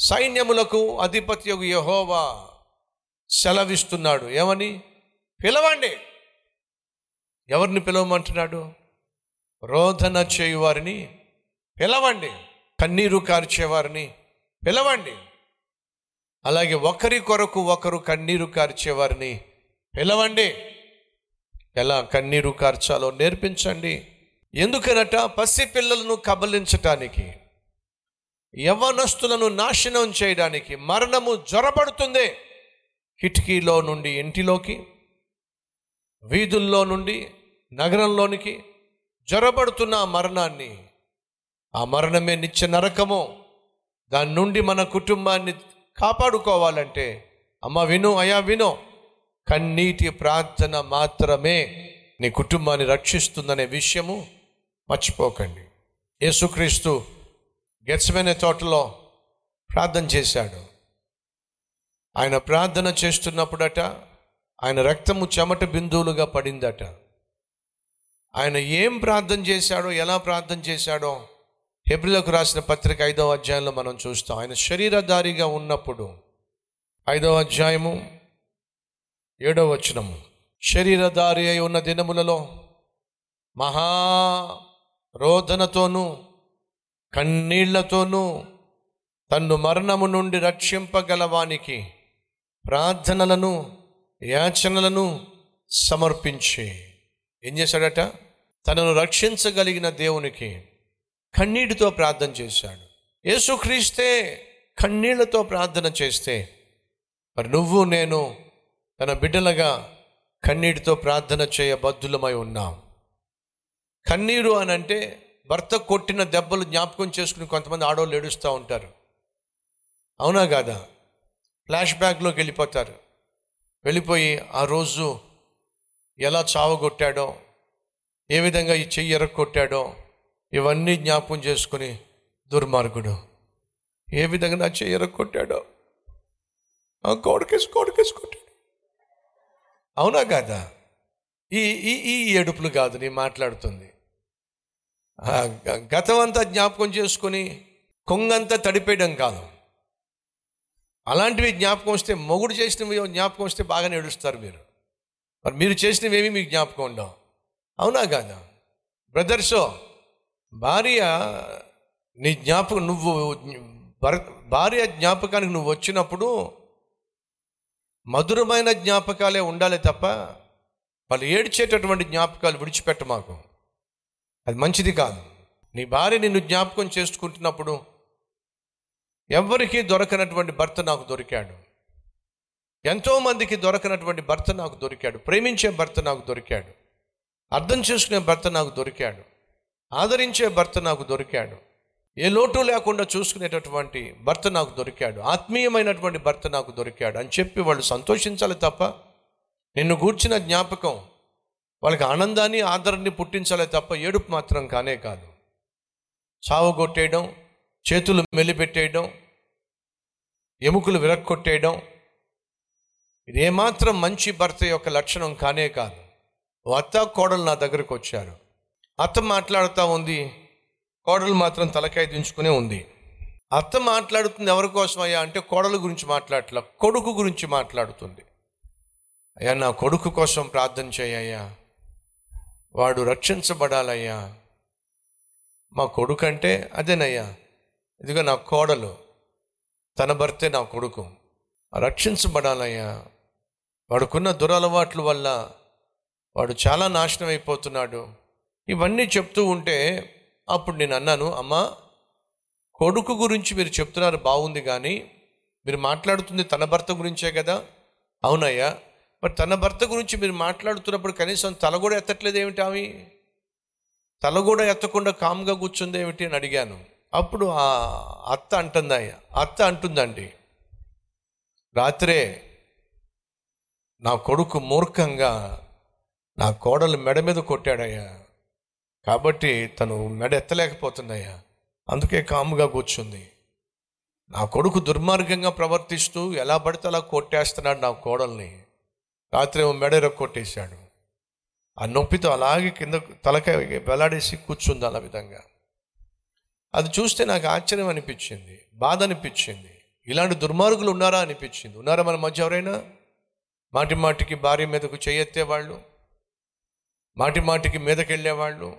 సైన్యములకు అధిపతి యహోవా సెలవిస్తున్నాడు. ఏమని? పిలవండి. ఎవరిని పిలవమంటున్నాడు? రోధన చేయువారిని పిలవండి. కన్నీరు కార్చేవారిని పిలవండి. అలాగే ఒకరి కొరకు ఒకరు కన్నీరు కార్చేవారిని పిలవండి. ఎలా కన్నీరు కార్చాలో నేర్పించండి. ఎందుకనట? పసి పిల్లలను కబలించటానికి. యవ్వనస్తులను నాశనం చేయడానికి మరణము జ్వరపడుతుంది కిటికీలో నుండి ఇంటిలోకి వీధుల్లో నుండి నగరంలోనికి జ్వరపడుతున్న ఆ మరణాన్ని ఆ మరణమే నిత్య నరకము. దాని నుండి మన కుటుంబాన్ని కాపాడుకోవాలంటే అమ్మ విను అయా విను కన్నీటి ప్రార్థన మాత్రమే నీ కుటుంబాన్ని రక్షిస్తుందనే విషయము మర్చిపోకండి. యేసుక్రీస్తు గెచ్చమైన తోటలో ప్రార్థన చేశాడు. ఆయన ప్రార్థన చేస్తున్నప్పుడట ఆయన రక్తము చెమట బిందువులుగా పడిందట. ఆయన ఏం ప్రార్థన చేశాడో ఎలా ప్రార్థన చేశాడో హెబ్రిలకు రాసిన పత్రిక ఐదవ అధ్యాయంలో మనం చూస్తాం. ఆయన శరీరధారిగా ఉన్నప్పుడు ఐదవ అధ్యాయము ఏడవ వచనము. శరీరధారి అయి ఉన్న దినములలో మహా రోదనతోనూ కన్నీళ్ళతోనూ తన్ను మరణము నుండి రక్షింపగలవానికి ప్రార్థనలను యాచనలను సమర్పించి. ఏం చేశాడట? తనను రక్షించగలిగిన దేవునికి కన్నీటితో ప్రార్థన చేశాడు. యేసుక్రీస్తే కన్నీళ్ళతో ప్రార్థన చేస్తే మరి నువ్వు నేను తన బిడ్డలుగా కన్నీటితో ప్రార్థన చేయ బద్దులమై ఉన్నాం. కన్నీరు అని అంటే భర్త కొట్టిన దెబ్బలు జ్ఞాపకం చేసుకుని కొంతమంది ఆడవాళ్ళు ఏడుస్తూ ఉంటారు. అవునా కాదా? ఫ్లాష్ బ్యాక్లోకి వెళ్ళిపోతారు. వెళ్ళిపోయి ఆ రోజు ఎలా చావగొట్టాడో ఏ విధంగా ఈ చెయ్యి ఎరగొట్టాడో ఇవన్నీ జ్ఞాపకం చేసుకుని దుర్మార్గుడు. ఏ విధంగా నా చెయ్యి ఎరగొట్టాడో? ఆ కోడకేసి కోడకేసి కొట్టాడు. అవునా కాదా? ఈ ఈ ఈ ఏడుపులు కాదు నేను మాట్లాడుతుంది. గతం అంతా జ్ఞాపకం చేసుకుని కొంగంతా తడిపేయడం కాదు. అలాంటివి జ్ఞాపకం వస్తే మొగుడు చేసినవి జ్ఞాపకం వస్తే బాగానే ఏడుస్తారు మీరు. మరి మీరు చేసినవేమి మీకు జ్ఞాపకం ఉండవు. అవునా కాదా? బ్రదర్సో భార్య నీ జ్ఞాపకం నువ్వు భార్య జ్ఞాపకానికి నువ్వు వచ్చినప్పుడు మధురమైన జ్ఞాపకాలే ఉండాలి తప్ప వాళ్ళు ఏడ్చేటటువంటి జ్ఞాపకాలు విడిచిపెట్ట మాకు. అది మంచిది కాదు. నీ భార్య నిన్ను జ్ఞాపకం చేసుకుంటున్నప్పుడు ఎవ్వరికీ దొరకనటువంటి భర్త నాకు దొరికాడు. ఎంతోమందికి దొరకనటువంటి భర్త నాకు దొరికాడు. ప్రేమించే భర్త నాకు దొరికాడు. అర్థం చేసుకునే భర్త నాకు దొరికాడు. ఆదరించే భర్త నాకు దొరికాడు. ఏ లోటు లేకుండా చూసుకునేటటువంటి భర్త నాకు దొరికాడు. ఆత్మీయమైనటువంటి భర్త నాకు దొరికాడు అని చెప్పి వాళ్ళు సంతోషించాలి తప్ప నిన్ను గూర్చిన జ్ఞాపకం వాళ్ళకి ఆనందాన్ని ఆదరణని పుట్టించాలే తప్ప ఏడుపు మాత్రం కానే కాదు. చావగొట్టేయడం చేతులు మెలిపెట్టేయడం ఎముకలు విరక్కొట్టేయడం ఇది ఏమాత్రం మంచి భర్త యొక్క లక్షణం కానే కాదు. అత్త కోడలు నా దగ్గరకు వచ్చారు. అత్త మాట్లాడుతూ ఉంది. కోడలు మాత్రం తలకాయ దించుకునే ఉంది. అత్త మాట్లాడుతుంది ఎవరి కోసం అయ్యా అంటే కోడల గురించి మాట్లాడట్లా కొడుకు గురించి మాట్లాడుతుంది. అయ్యా నా కొడుకు కోసం ప్రార్థన చేయయ్యా వాడు రక్షించబడాలయ్యా. మా కొడుకు అంటే అదేనయ్యా. ఇదిగో నా కోడలు. తన భర్తే నా కొడుకు. రక్షించబడాలయ్యా. వాడుకున్న దురలవాట్ల వల్ల వాడు చాలా నాశనం అయిపోతున్నాడు ఇవన్నీ చెప్తూ ఉంటే అప్పుడు నేను అన్నాను అమ్మా కొడుకు గురించి మీరు చెప్తున్నారు బాగుంది కానీ మీరు మాట్లాడుతుంది తన భర్త గురించే కదా? అవునయ్యా. మరి తన భర్త గురించి మీరు మాట్లాడుతున్నప్పుడు కనీసం తల కూడా ఎత్తట్లేదు ఏమిటి ఆమె? తల కూడా ఎత్తకుండా కామ్గా కూర్చుంది ఏమిటి అని అడిగాను. అప్పుడు ఆ అత్త అంటుంది అత్త అంటుందండి రాత్రే నా కొడుకు మూర్ఖంగా నా కోడలు మెడ మీద కొట్టాడయ్యా. కాబట్టి తను మెడ ఎత్తలేకపోతుందయ్యా. అందుకే కాముగా కూర్చుంది. నా కొడుకు దుర్మార్గంగా ప్రవర్తిస్తూ ఎలా పడితే అలా కొట్టేస్తున్నాడు నా కోడల్ని. రాత్రి ఏమో మెడ కొట్టేశాడు ఆ నొప్పితో అలాగే కింద తలకాయ వెలాడేసి కూర్చుంది అలా విధంగా. అది చూస్తే నాకు ఆశ్చర్యం అనిపించింది బాధ అనిపించింది. ఇలాంటి దుర్మార్గులు ఉన్నారా అనిపించింది. ఉన్నారా మన మధ్య ఎవరైనా? మాటి మాటికి భార్య మీదకు చేయెత్తేవాళ్ళు మాటి మాటికి మీదకి వెళ్ళేవాళ్ళు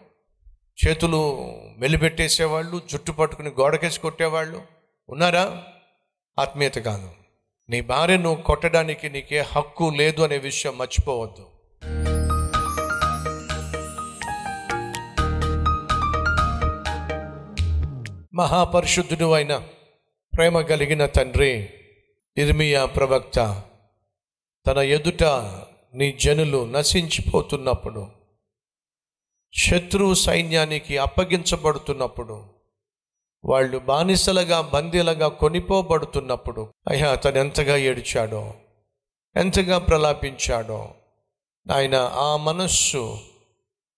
చేతులు మెలిపెట్టేసేవాళ్ళు జుట్టు పట్టుకుని గోడకేసి కొట్టేవాళ్ళు ఉన్నారా? ఆత్మీయత కాదు. నీ భార్యను కొట్టడానికి నీకే హక్కు లేదు అనే విషయం మర్చిపోవద్దు. మహాపరిశుద్ధుడు అయిన ప్రేమ కలిగిన తండ్రి ఇర్మియా ప్రవక్త తన ఎదుట నీ జనులు నశించిపోతున్నప్పుడు శత్రువు సైన్యానికి అప్పగించబడుతున్నప్పుడు వాళ్ళు బానిసలుగా బందీలుగా కొనిపోబడుతున్నప్పుడు అయ్యా అతను ఎంతగా ఏడ్చాడో ఎంతగా ప్రలాపించాడో. ఆయన ఆ మనస్సు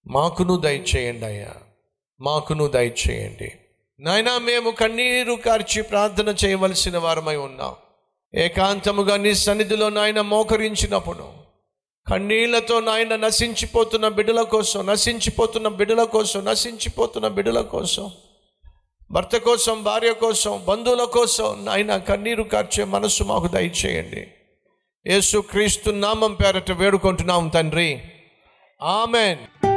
మాకును దయచేయండి అయ్యా మాకును దయచేయండి. నాయనా మేము కన్నీరు కార్చి ప్రార్థన చేయవలసిన వారమై ఉన్నాం. ఏకాంతముగా నీ సన్నిధిలో నాయన మోకరించినప్పుడు కన్నీళ్ళతో నాయన నశించిపోతున్న బిడ్డల కోసం నశించిపోతున్న బిడ్డల కోసం నశించిపోతున్న బిడ్డల కోసం భర్త కోసం భార్య కోసం బంధువుల కోసం నాయన కన్నీరు కార్చే మనస్సు మాకు దయచేయండి. యేసు క్రీస్తు నామం పేరట వేడుకుంటున్నాం తండ్రి. ఆమెన్.